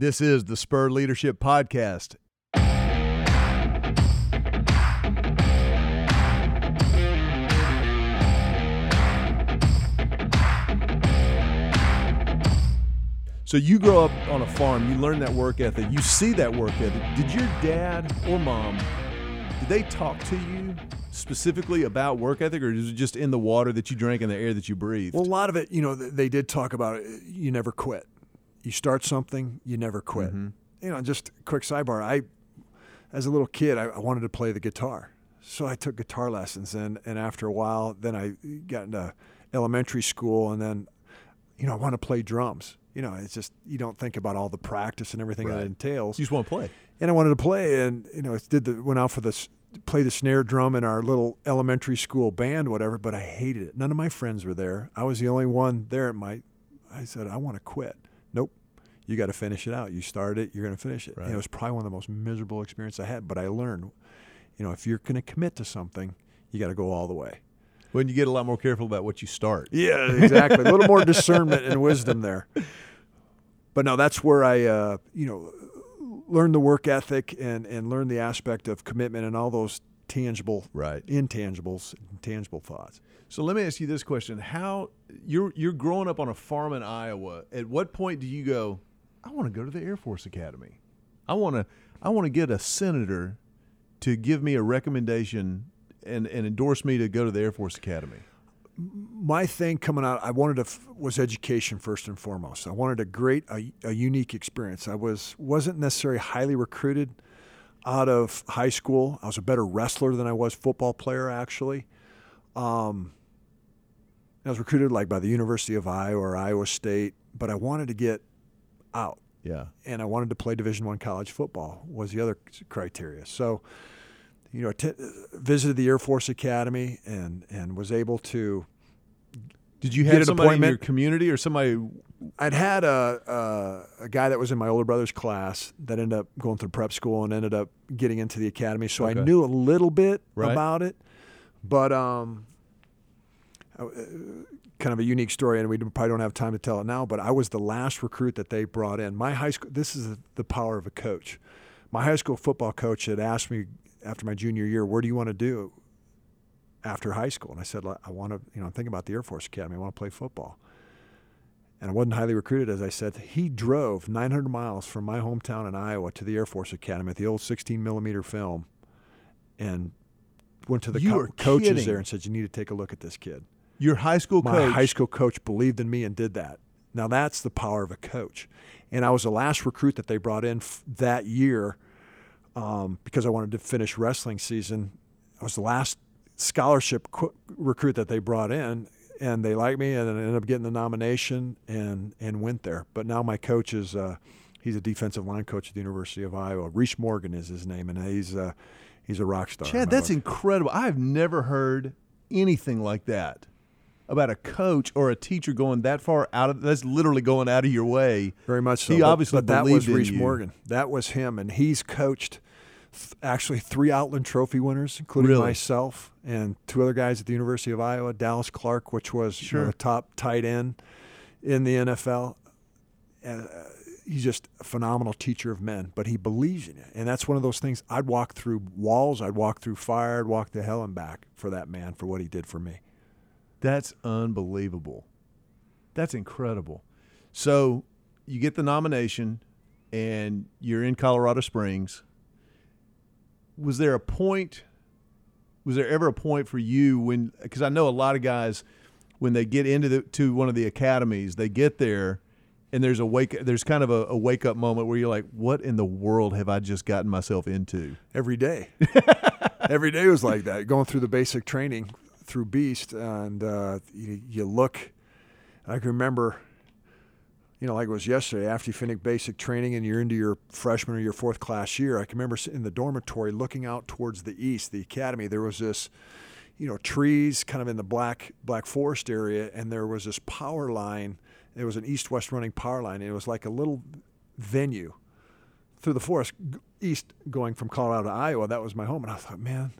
This is the Spur Leadership Podcast. So you grow up on a farm, you learn that work ethic, you see that work ethic. Did your dad or mom did they talk to you specifically about work ethic, or is it just in the water that you drank and the air that you breathed? Well, a lot of it, you know, they did talk about it. You never quit. You start something, you never quit. Mm-hmm. You know, just a quick sidebar. I, as a little kid, I, I wanted to play the guitar, so I took guitar lessons, and and after a while, then I got into elementary school, and then, you know, I want to play drums. You know, it's just you don't think about all the practice and everything Right. that entails you just want to play. and I wanted to play, and you know, did the went out for this play the snare drum in our little elementary school band, whatever. But I hated it. None of my friends were there. I was the only one there. At my, I said, I want to quit. Nope, you got to finish it out. You started it, you're going to finish it. And Right. it was probably one of the most miserable experiences I had. But I learned, you know, if you're going to commit to something, you got to go all the way. When you get a lot more careful about what you start. Yeah, exactly. a little more discernment and wisdom there. But no, that's where I, uh, you know, learned the work ethic and and learned the aspect of commitment and all those tangible, Right. intangibles, tangible thoughts. So let me ask you this question: How you're you're growing up on a farm in Iowa? At what point do you go? I want to go to the Air Force Academy. I want to I want to get a senator to give me a recommendation and, and endorse me to go to the Air Force Academy. My thing coming out, I wanted to was education first and foremost. I wanted a great, a, a unique experience. I was wasn't necessarily highly recruited out of high school. I was a better wrestler than I was football player, actually. Um, I was recruited like by the University of Iowa or Iowa State, but I wanted to get out Yeah. and I wanted to play Division One college football was the other criteria. So, you know, t- visited the Air Force Academy and and was able to. Did you have an somebody in your community or somebody? I'd had a, a a guy that was in my older brother's class that ended up going through prep school and ended up getting into the academy, so Okay. I knew a little bit Right. about it, but um. uh, Kind of a unique story, and we probably don't have time to tell it now. But I was the last recruit that they brought in. My high school. This is the power of a coach. My high school football coach had asked me after my junior year, "Where do you want to do after high school?" And I said, "I want to. You know, I'm thinking about the Air Force Academy. I want to play football." And I wasn't highly recruited, as I said. He drove 900 miles from my hometown in Iowa to the Air Force Academy at the old 16 millimeter film, and went to the co- coaches kidding. there and said, "You need to take a look at this kid." Your high school My coach. high school coach believed in me and did that. Now that's the power of a coach, and I was the last recruit that they brought in f- that year um, because I wanted to finish wrestling season. I was the last scholarship qu- recruit that they brought in, and they liked me, and I ended up getting the nomination and and went there. But now my coach is uh, he's a defensive line coach at the University of Iowa. Reese Morgan is his name, and he's uh, he's a rock star. Chad, my that's book. incredible. I've never heard anything like that about a coach or a teacher going that far out of that's literally going out of your way. Very much so. He But- obviously but that was Reese. Morgan. That was him, and he's coached th- actually three Outland Trophy winners, including Really? myself and two other guys at the University of Iowa. Dallas Clark, which was you know, the top tight end in the NFL. And, uh, he's just a phenomenal teacher of men, but he believes in you, and that's one of those things. I'd walk through walls, I'd walk through fire, I'd walk to hell and back for that man for what he did for me. That's unbelievable. That's incredible. So you get the nomination and you're in Colorado Springs. Was there a point was there ever a point for you when because I know a lot of guys when they get into the to one of the academies, they get there and there's a wake there's kind of a, a wake up moment where you're like, what in the world have I just gotten myself into? every day. every day was like that. Going through the basic training through Beast, and uh, you, you look. I can remember, you know, like it was yesterday. After you finish basic training and you're into your freshman or your fourth class year, I can remember sitting in the dormitory looking out towards the east, the academy. There was this, you know, trees kind of in the black black forest area, and there was this power line. It was an east-west running power line. And it was like a little venue through the forest east going from Colorado to Iowa. That was my home. And I thought, man,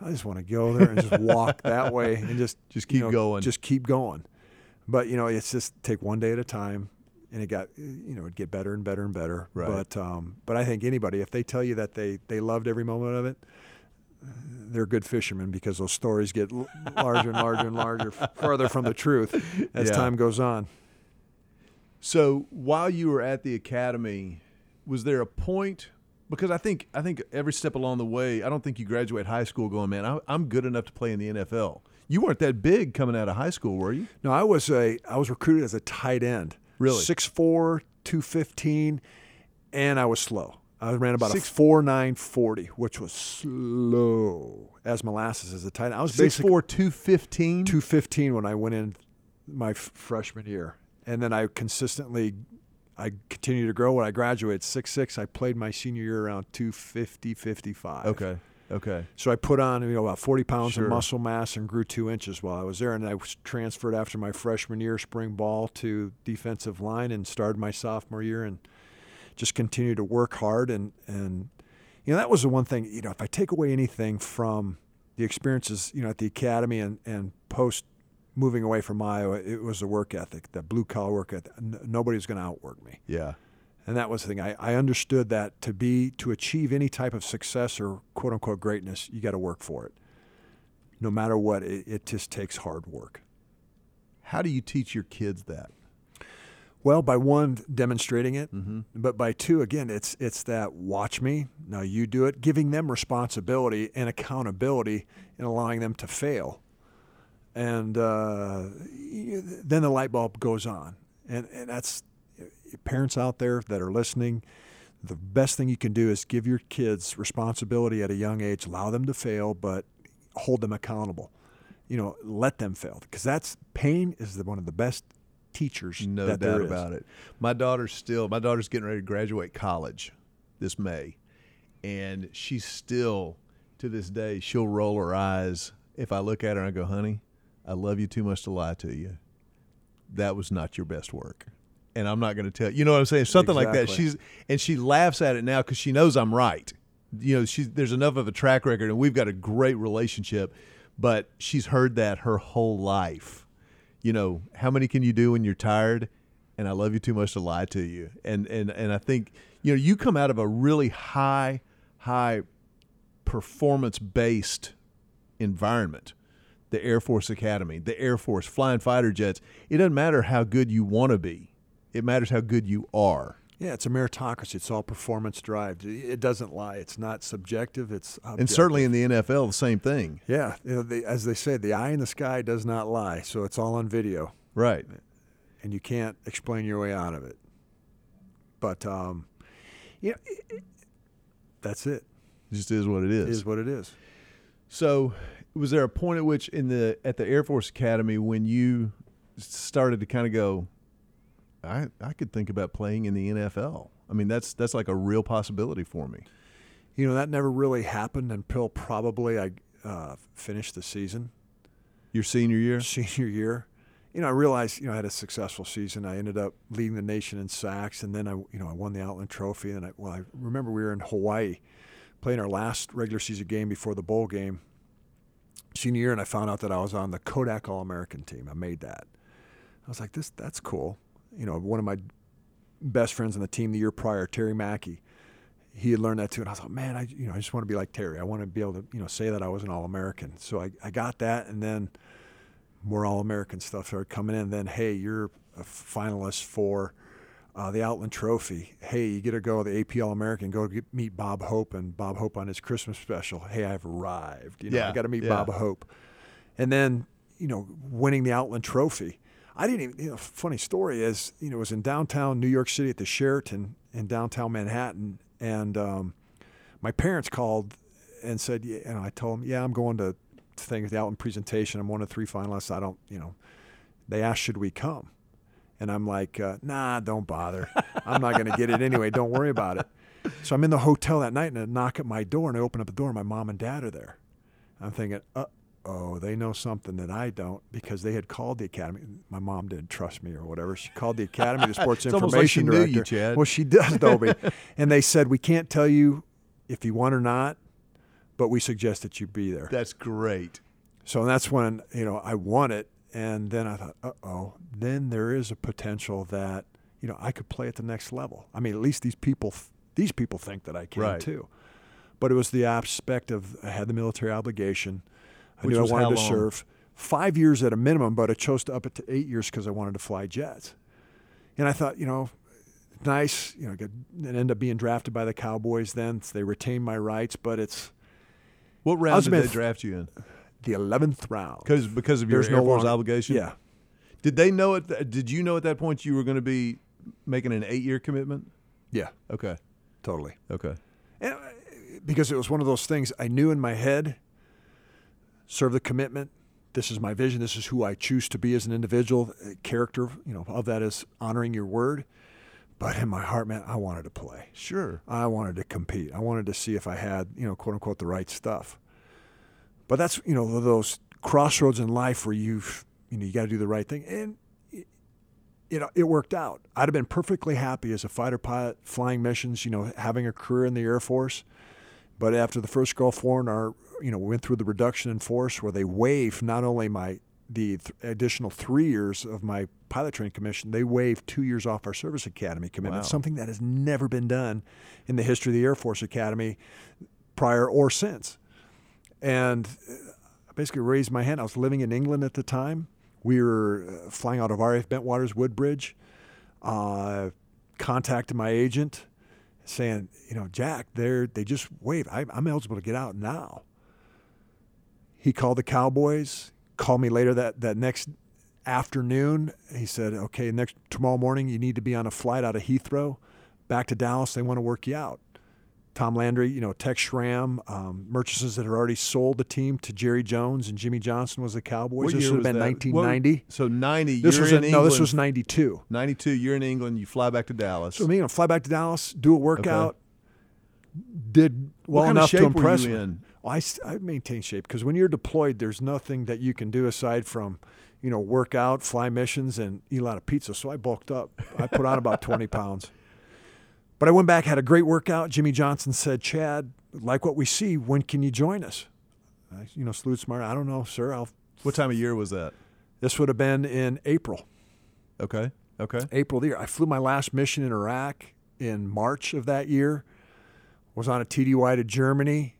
I just want to go there and just walk that way and just Just you keep know, going. Just keep going. But you know, it's just take one day at a time. And it got you know it'd get better and better and better. Right. But um, but I think anybody if they tell you that they they loved every moment of it, they're good fishermen because those stories get larger and larger and larger, farther from the truth as Yeah. time goes on. So while you were at the academy, was there a point? Because I think I think every step along the way, I don't think you graduate high school going, man, I, I'm good enough to play in the NFL. You weren't that big coming out of high school, were you? No, I was a I was recruited as a tight end. Really? 6'4", 215, and I was slow. I ran about Six- a four nine forty, which was slow as molasses as a tight end. I was Six four, two fifteen. 215 when I went in my f- freshman year. And then I consistently I continued to grow when I graduated 6'6". I played my senior year around 250, 55. Okay. Okay. So I put on you know about 40 pounds Sure. of muscle mass and grew two inches while I was there. And I was transferred after my freshman year, spring ball, to defensive line and started my sophomore year and just continued to work hard. And, and you know, that was the one thing, you know, if I take away anything from the experiences, you know, at the academy and, and post moving away from Iowa, it was the work ethic, the blue collar work ethic. N- nobody was going to outwork me. Yeah. And that was the thing. I, I understood that to be to achieve any type of success or quote unquote greatness, you got to work for it. No matter what, it, it just takes hard work. How do you teach your kids that? Well, by one, demonstrating it, Mm-hmm. but by two, again, it's it's that watch me now you do it, giving them responsibility and accountability, and allowing them to fail, and uh, then the light bulb goes on, and and that's parents out there that are listening. The best thing you can do is give your kids responsibility at a young age, allow them to fail, but hold them accountable. You know, let them fail because that's pain is the, one of the best teachers No that doubt about it. My daughter's still my daughter's getting ready to graduate college this May. And she's still to this day, she'll roll her eyes if I look at her and I go, honey, I love you too much to lie to you. That was not your best work. And I'm not going to tell you know what I'm saying? Something like that. She's and she laughs at it now because she knows I'm right. You know, she's there's enough of a track record and we've got a great relationship, but she's heard that her whole life you know, how many can you do when you're tired? And I love you too much to lie to you. And and and I think you know you come out of a really high high performance based environment, the Air Force Academy, the Air Force flying fighter jets. It doesn't matter how good you want to be. It matters how good you are. Yeah, it's a meritocracy. It's all performance drive. It doesn't lie. It's not subjective. It's objective. And certainly in the NFL, the same thing. yeah, you know, as they say, the eye in the sky does not lie. So it's all on video, Right. and you can't explain your way out of it. But um, you know, it- it- that's it. It just is what it is. It is what it is. So, was there a point at which in the at the Air Force Academy when you started to kind of go, I I could think about playing in the NFL. I mean, that's that's like a real possibility for me. You know, that never really happened until probably I uh, finished the season. Your senior year, senior year, you know, I realized, you know, I had a successful season. I ended up leading the nation in sacks, and then I, you know, I won the Outland Trophy. And I, well, I remember we were in Hawaii playing our last regular season game before the bowl game, senior year, and I found out that I was on the Kodak All American team. I made that. I was like, this, that's cool. You know, one of my best friends on the team the year prior, Terry Mackey, he had learned that too, and I thought, man, I, you know, I just want to be like Terry. I want to be able to, you know, say that I was an All American. So I, I got that, and then more All American stuff started coming in. Then, hey, you're a finalist for uh, the Outland Trophy. Hey, you get to go to the AP All American. Go get, meet Bob Hope and Bob Hope on his Christmas special. Hey, I've arrived. You know, Yeah, I got to meet yeah. Bob Hope. And then, you know, winning the Outland Trophy. I didn't even, you know, funny story is, you know, it was in downtown New York City at the Sheraton in downtown Manhattan. And um, my parents called and said, yeah, and I told them, yeah, I'm going to things, the Outland presentation. I'm one of three finalists. I don't, you know, they asked, should we come? And I'm like, uh, nah, don't bother. I'm not going to get it anyway. Don't worry about it. So I'm in the hotel that night and I knock at my door and I open up the door and my mom and dad are there. I'm thinking, uh oh, they know something that I don't because they had called the academy. My mom didn't trust me or whatever. She called the academy, the sports like information she knew you, director. Chad. Well, she does, Dobie. and they said, we can't tell you if you want or not, but we suggest that you be there. that's great. So that's when you know I won it, and then I thought, uh oh, then there is a potential that you know, I could play at the next level. I mean, at least these people, these people think that I can Right. too. But it was the aspect of I had the military obligation. I Which knew I wanted to serve five years at a minimum, but I chose to up it to eight years because I wanted to fly jets. And I thought, you know, nice, you know, get, and end up being drafted by the Cowboys. Then they retained my rights, but it's What round did they draft you in? the eleventh round. Because because of your There's Air no Force long- obligation. Yeah, Did they know it? Did you know at that point you were going to be making an eight year commitment? yeah, Okay. totally. Okay. And, uh, because it was one of those things I knew in my head serve the commitment. This is my vision. This is who I choose to be as an individual. Uh, Character, you know, of that is honoring your word. But in my heart, man, I wanted to play. Sure. I wanted to compete. I wanted to see if I had, you know, quote unquote, the right stuff. But that's, you know, those crossroads in life where you've, you know, you got to do the right thing. And it, it, it worked out. I'd have been perfectly happy as a fighter pilot flying missions, you know, having a career in the Air Force. But after the first Gulf War and our, you know, we went through the reduction in force where they waived not only my the th- additional three years of my pilot training commission, they waived two years off our service academy commitment, Wow. something that has never been done in the history of the Air Force Academy prior or since. And uh, I basically raised my hand. I was living in England at the time. We were uh, flying out of RAF Bentwaters Woodbridge. Uh, contacted my agent saying, you know, Jack, they're, they just waived. I, I'm eligible to get out now. He called the Cowboys, called me later that, that next afternoon. He said, okay, next tomorrow morning you need to be on a flight out of Heathrow back to Dallas. They want to work you out. Tom Landry, you know, Tex Schramm, um, Murchison's that had already sold the team to Jerry Jones and Jimmy Johnson was the Cowboys. What this year would have been that? What- 1990. so 90. This you're was in in, no, this was 92. 92. You're in England. You fly back to Dallas. So me, you know, fly back to Dallas, do a workout, did well enough to impress me. Well, I, I maintain shape because when you're deployed, there's nothing that you can do aside from, you know, work out, fly missions, and eat a lot of pizza. So I bulked up. I put on about 20 pounds. But I went back, had a great workout. Jimmy Johnson said, Chad, like what we see, when can you join us? I, you know, saluted smart. I don't know, sir. I'll, What time of year was that? this would have been in April. Okay. Okay. April of the year. I flew my last mission in Iraq in March of that year. Was on a TDY to Germany.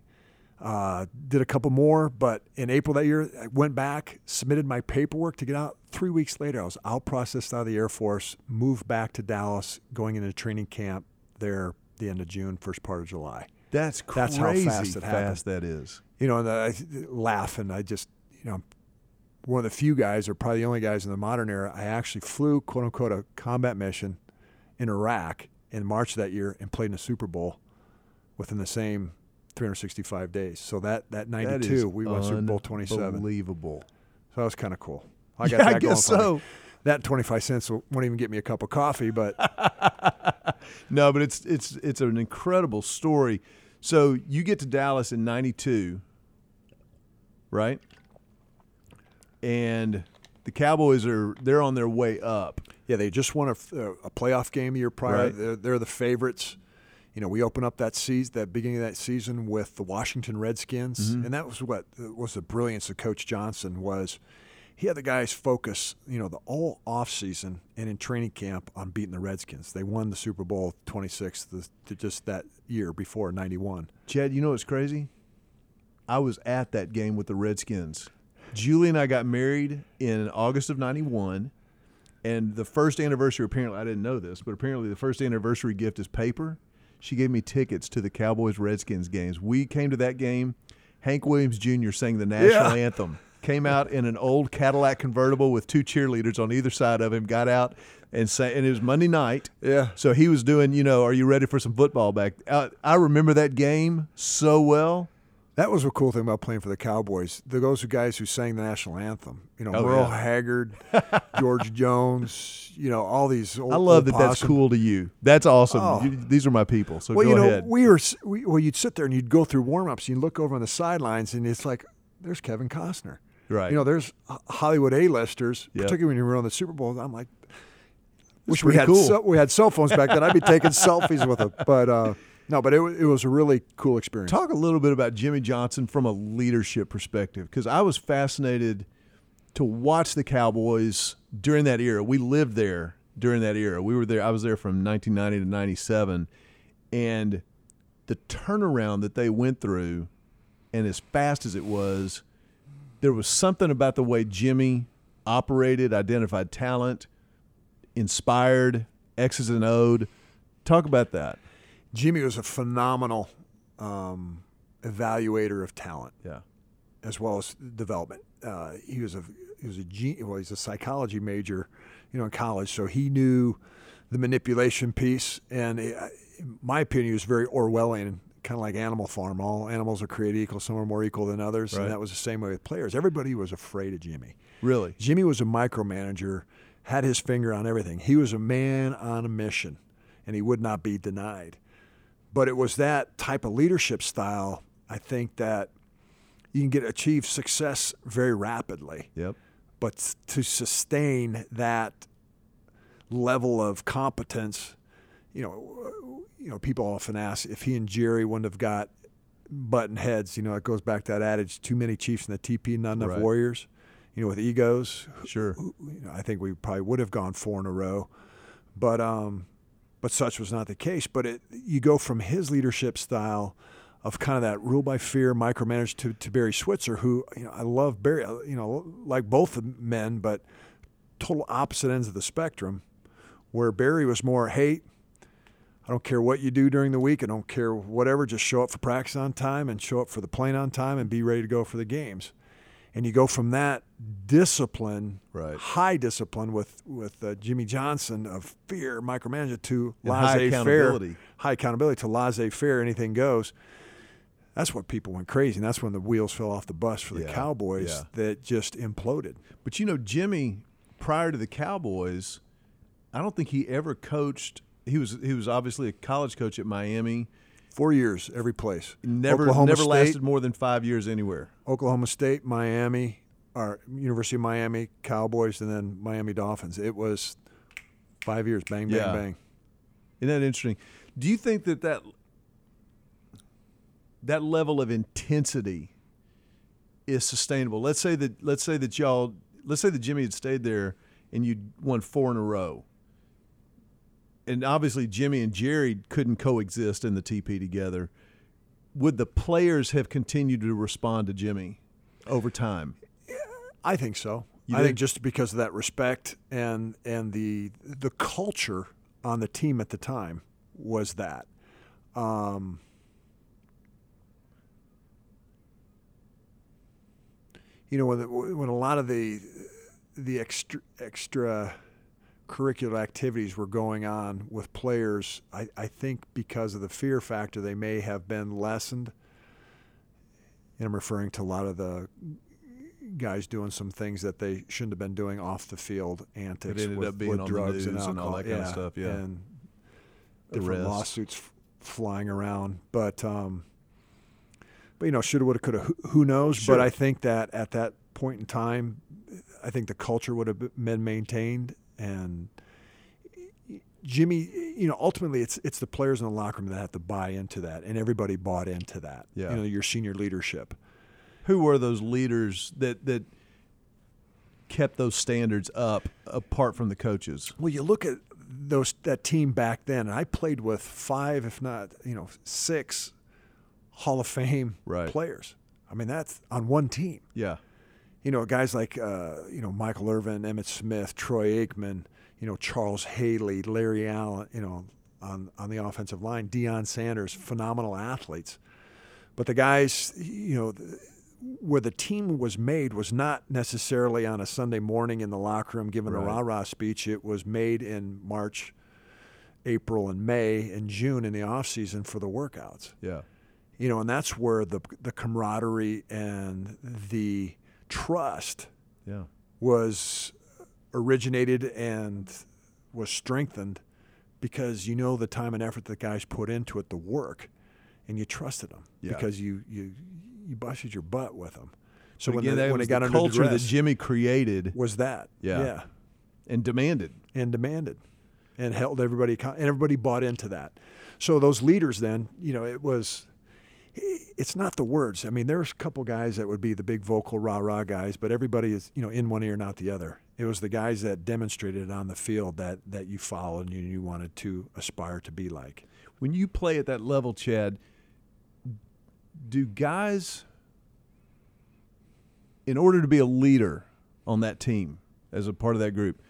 Uh, did a couple more, but in April that year, I went back, submitted my paperwork to get out. Three weeks later, I was out processed out of the Air Force, moved back to Dallas, going into training camp there the end of June, first part of July. That's crazy That's how fast it happened. fast that is. You know, and I laugh and I just, you know, I'm one of the few guys, or probably the only guys in the modern era, I actually flew, quote unquote, a combat mission in Iraq in March of that year and played in a Super Bowl within the same 365 days. So that, that 92, That we went Super Bowl 27. Unbelievable. So that was kind of cool. I Yeah, got I that going guess for me. so. That 25 cents won't even get me a cup of coffee, but No, but it's it's it's an incredible story. So you get to Dallas in '92, right? And the Cowboys are they're on their way up. Yeah, they just won a, a playoff game the year prior. Right. They're, they're the favorites. You know, we open up that season, that beginning of that season with the Washington Redskins, Mm-hmm. and that was what was the brilliance of Coach Johnson was. He had the guys focus, you know, the whole off season and in training camp on beating the Redskins. They won the Super Bowl 26 the, the- just that year before 91. Chad, you know what's crazy? I was at that game with the Redskins. Julie and I got married in August of '91, and the first anniversary. Apparently, I didn't know this, but apparently, the first anniversary gift is paper. She gave me tickets to the Cowboys Redskins games. We came to that game. Hank Williams Jr. sang the national Yeah. anthem. Came out in an old Cadillac convertible with two cheerleaders on either side of him. Got out and sang, and it was Monday night. Yeah. So he was doing, you know, are you ready for some football back? I, I remember that game so well. That was a cool thing about playing for the Cowboys. The those guys who sang the national anthem. You know, Oh, Merle yeah. Haggard, George Jones. You know, all these. Old, I love that that's cool to you. That's awesome. Oh. You- these are my people. So Well, go you know, ahead. we were. We, well, you'd sit there and you'd go through warm ups. You look over on the sidelines, and it's like, there's Kevin Costner. right. You know, there's Hollywood A-listers, Yep. particularly when you were on the Super Bowl. I'm like, wish we had cool. cell- we had cell phones back then. I'd be taking selfies with them. But uh, no, but it, it was a really cool experience. Talk a little bit about Jimmy Johnson from a leadership perspective, because I was fascinated to watch the Cowboys during that era. We lived there during that era. We were there. I was there from 1990 to 97, and the turnaround that they went through, and as fast as it was, there was something about the way Jimmy operated, identified talent, inspired X's and O'd. Talk about that. Jimmy was a phenomenal um, evaluator of talent. Yeah. As well as development. Uh, he was a he was a well, he's a psychology major, you know, in college, so he knew the manipulation piece. And it, in my opinion, he was very Orwellian, kind of like Animal Farm. All animals are created equal. Some are more equal than others, Right. and that was the same way with players. Everybody was afraid of Jimmy. Really. Jimmy was a micromanager, had his finger on everything. He was a man on a mission, and he would not be denied. But it was that type of leadership style, I think, that you can get achieve success very rapidly. Yep. But to sustain that level of competence, you know, you know, people often ask if he and Jerry wouldn't have got button heads. You know, it goes back to that adage: too many chiefs in the TP, not enough Right. warriors. You know, with egos, Sure. who- you know, I think we probably would have gone four in a row, but um, but such was not the case. But it, you go from his leadership style of kind of that rule by fear micromanage to, to Barry Switzer, who you know I love Barry, uh, you know, like both men, but total opposite ends of the spectrum. Where Barry was more, hate. I don't care what you do during the week. I don't care whatever. Just show up for practice on time and show up for the plane on time and be ready to go for the games. And you go from that discipline, Right. high discipline with with uh, Jimmy Johnson of fear, micromanager to And high laissez faire, accountability. high accountability to laissez faire, anything goes. That's what people went crazy, and that's when the wheels fell off the bus for the Yeah, Cowboys yeah. that just imploded. But you know, Jimmy, prior to the Cowboys, I don't think he ever coached. He was he was obviously a college coach at Miami. Four years, every place. Never Oklahoma never State, lasted more than five years anywhere. Oklahoma State, Miami, or University of Miami, Cowboys, and then Miami Dolphins. It was five years, bang, bang, Yeah. bang. Isn't that interesting? Do you think that that that level of intensity is sustainable? Let's say that let's say that y'all let's say that Jimmy had stayed there and you won four in a row. And obviously Jimmy and Jerry couldn't coexist in the TP together. Would the players have continued to respond to Jimmy over time? I think so. You I think- think just because of that respect and and the the culture on the team at the time was that. Um, you know when the, when a lot of the the extra extra curricular activities were going on with players, I, I think because of the fear factor, they may have been lessened. And I'm referring to a lot of the guys doing some things that they shouldn't have been doing off the field antics ended with, up being with on drugs and news and all that kind of stuff, yeah. and different lawsuits f- flying around. But um, but you know, shoulda, woulda, coulda. Who, who knows? Sure. But I think that at that point in time, I think the culture would have been maintained and. Jimmy, you know, ultimately it's it's the players in the locker room that have to buy into that, and everybody bought into that. Yeah. You know, your senior leadership. Who were those leaders that that kept those standards up apart from the coaches? Well, you look at those that team back then, and I played with five, if not you know six, Hall of Fame Right. players. I mean, that's on one team. Yeah. You know, guys like uh, you know Michael Irvin, Emmitt Smith, Troy Aikman, you know Charles Haley, Larry Allen. You know, on on the offensive line, Deion Sanders, phenomenal athletes. But the guys, you know. Where the team was made was not necessarily on a Sunday morning in the locker room giving Right. a rah rah speech. It was made in March, April, and May and June in the off season for the workouts Yeah. you know, and that's where the the camaraderie and the trust Yeah. was originated and was strengthened because you know the time and effort the guys put into it, the work, and you trusted them Yeah. because you you you busted your butt with them. So But when, again, the, that when it got the under culture that Jimmy created was that Yeah. yeah and demanded. and demanded and held everybody and everybody bought into that. So those leaders then, you know, it was it's not the words. I mean, there's a couple guys that would be the big vocal rah rah guys, but everybody is you know in one ear, not the other. It was the guys that demonstrated on the field that that you followed and you, you wanted to aspire to be like. When you play at that level, Chad, do guys, in order to be a leader on that team as a part of that group,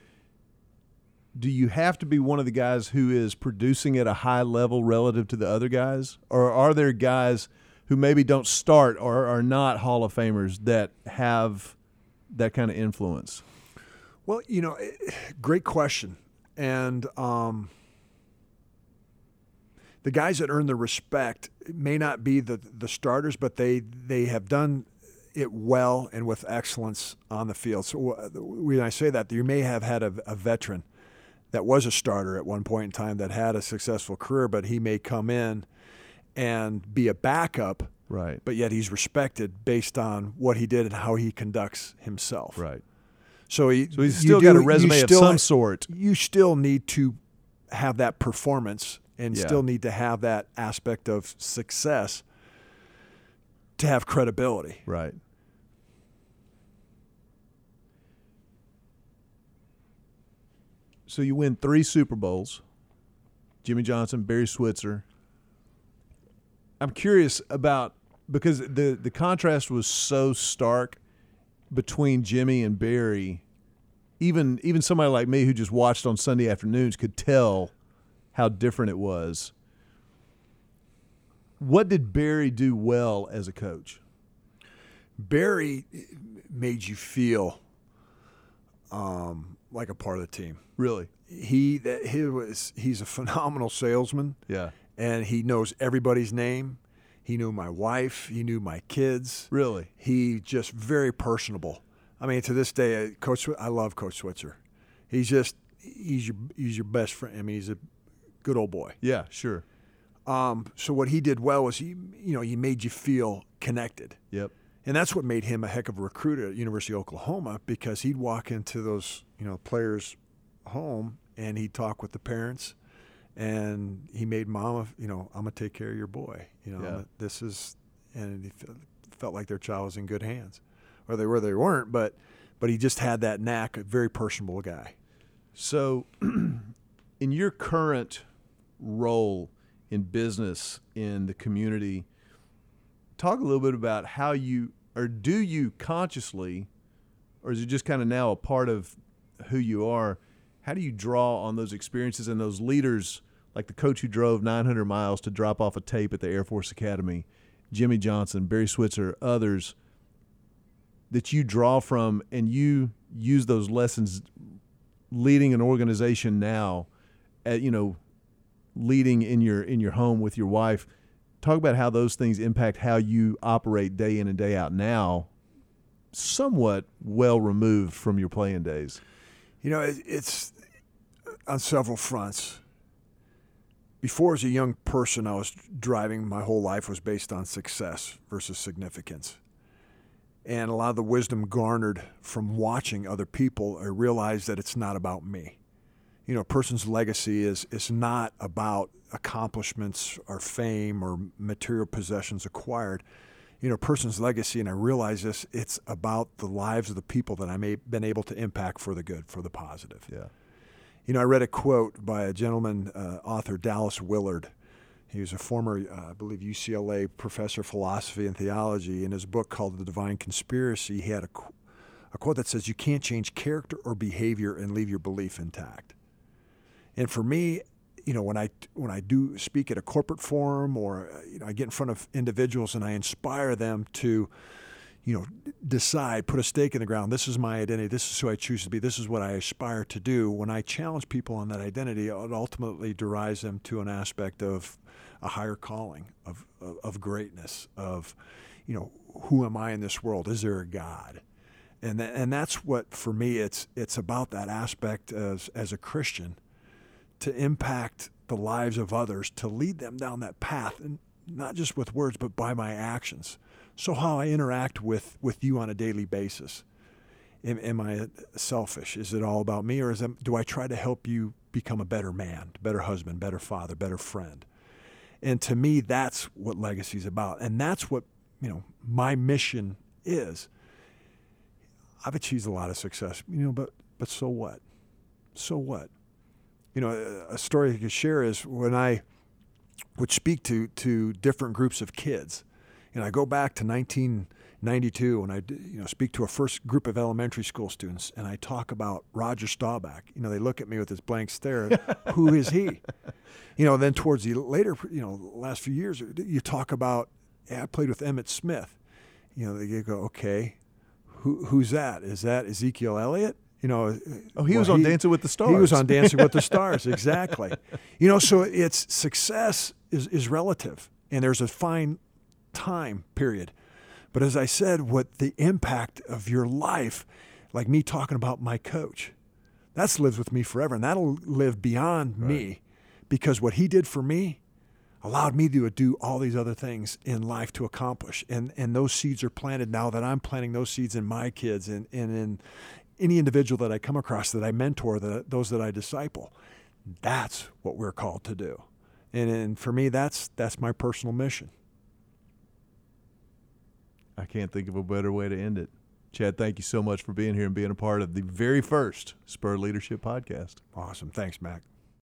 do you have to be one of the guys who is producing at a high level relative to the other guys, or are there guys who maybe don't start or are not Hall of Famers that have that kind of influence? Well, you know, great question, and um, the guys that earn the respect may not be the the starters, but they they have done it well and with excellence on the field. So when I say that, you may have had a, a veteran that was a starter at one point in time that had a successful career, but he may come in and be a backup. Right. But yet he's respected based on what he did and how he conducts himself. Right. So, he, so he's still got do, a resume still, of some sort. You still need to have that performance and Yeah. still need to have that aspect of success to have credibility. Right. So you win three Super Bowls. Jimmy Johnson, Barry Switzer. I'm curious about because the the contrast was so stark between Jimmy and Barry. Even even somebody like me who just watched on Sunday afternoons could tell how different it was. What did Barry do well as a coach? Barry made you feel um, like a part of the team. Really? He that he was he's a phenomenal salesman Yeah. And he knows everybody's name. He knew my wife. He knew my kids. Really? He just very personable. I mean, to this day, uh, Coach, I love Coach Switzer. He's just he's your he's your best friend. I mean, he's a good old boy. Yeah, sure. Um, so what he did well was he you know he made you feel connected. Yep. And that's what made him a heck of a recruiter at University of Oklahoma because he'd walk into those, you know, players' home and he'd talk with the parents and he made mama, you know, I'm going to take care of your boy. You know, Yeah. this is and he felt like their child was in good hands. Or they were they weren't, but but he just had that knack, a very personable guy. So, in your current role in business in the community, talk a little bit about how you or do you consciously, or is it just kind of now a part of who you are? How do you draw on those experiences and those leaders, like the coach who drove 900 miles to drop off a tape at the Air Force Academy, Jimmy Johnson, Barry Switzer, others that you draw from, and you use those lessons leading an organization now, at, you know, leading in your in your home with your wife. Talk about how those things impact how you operate day in and day out now. Somewhat well removed from your playing days. You know, it, it's on several fronts. Before, as a young person, I was driving. My whole life was based on success versus significance. And a lot of the wisdom garnered from watching other people, I realized that it's not about me. You know, a person's legacy is, is not about accomplishments or fame or material possessions acquired. You know, a person's legacy, and I realize this, it's about the lives of the people that I may been able to impact for the good, for the positive. Yeah. You know, I read a quote by a gentleman, uh, author Dallas Willard. He was a former, uh, I believe, UCLA professor of philosophy and theology. In his book called The Divine Conspiracy, he had a, a quote that says, You can't change character or behavior and leave your belief intact. And for me, you know, when I when I do speak at a corporate forum or uh, you know, I get in front of individuals and I inspire them to, you know, decide, put a stake in the ground. This is my identity. This is who I choose to be. This is what I aspire to do. When I challenge people on that identity, it ultimately derives them to an aspect of a higher calling, of of, of greatness, of, you know, who am I in this world? Is there a God? And tha- and that's what for me it's it's about that aspect as as a Christian to impact the lives of others, to lead them down that path, and not just with words, but by my actions. So how I interact with, with you on a daily basis. Am, am I selfish? Is it all about me, or is it, do I try to help you become a better man, better husband, better father, better friend? And to me, that's what legacy is about. And that's what, you know, my mission is. I've achieved a lot of success, you know, but but so what? So what? You know, a, a story I could share is when I would speak to to different groups of kids. And I go back to 1992 and I you know speak to a first group of elementary school students and I talk about Roger Staubach. You know, they look at me with this blank stare. Who is he? You know, then towards the later, you know, last few years, you talk about. I played with Emmitt Smith. You know, they go, okay, who, who's that? Is that Ezekiel Elliott? You know, oh, he well, was on he, Dancing with the Stars. He was on Dancing with the Stars, exactly. You know, so it's success is is relative, and there's a fine time period. But as I said, what the impact of your life, like me talking about my coach, that's lives with me forever, and that'll live beyond right. me, because what he did for me allowed me to do all these other things in life to accomplish. And and those seeds are planted now that I'm planting those seeds in my kids and, and in any individual that I come across that I mentor, that those that I disciple. That's what we're called to do. And, and for me that's that's my personal mission. I can't think of a better way to end it. Chad, thank you so much for being here and being a part of the very first Spur Leadership podcast. Awesome. Thanks, Mac.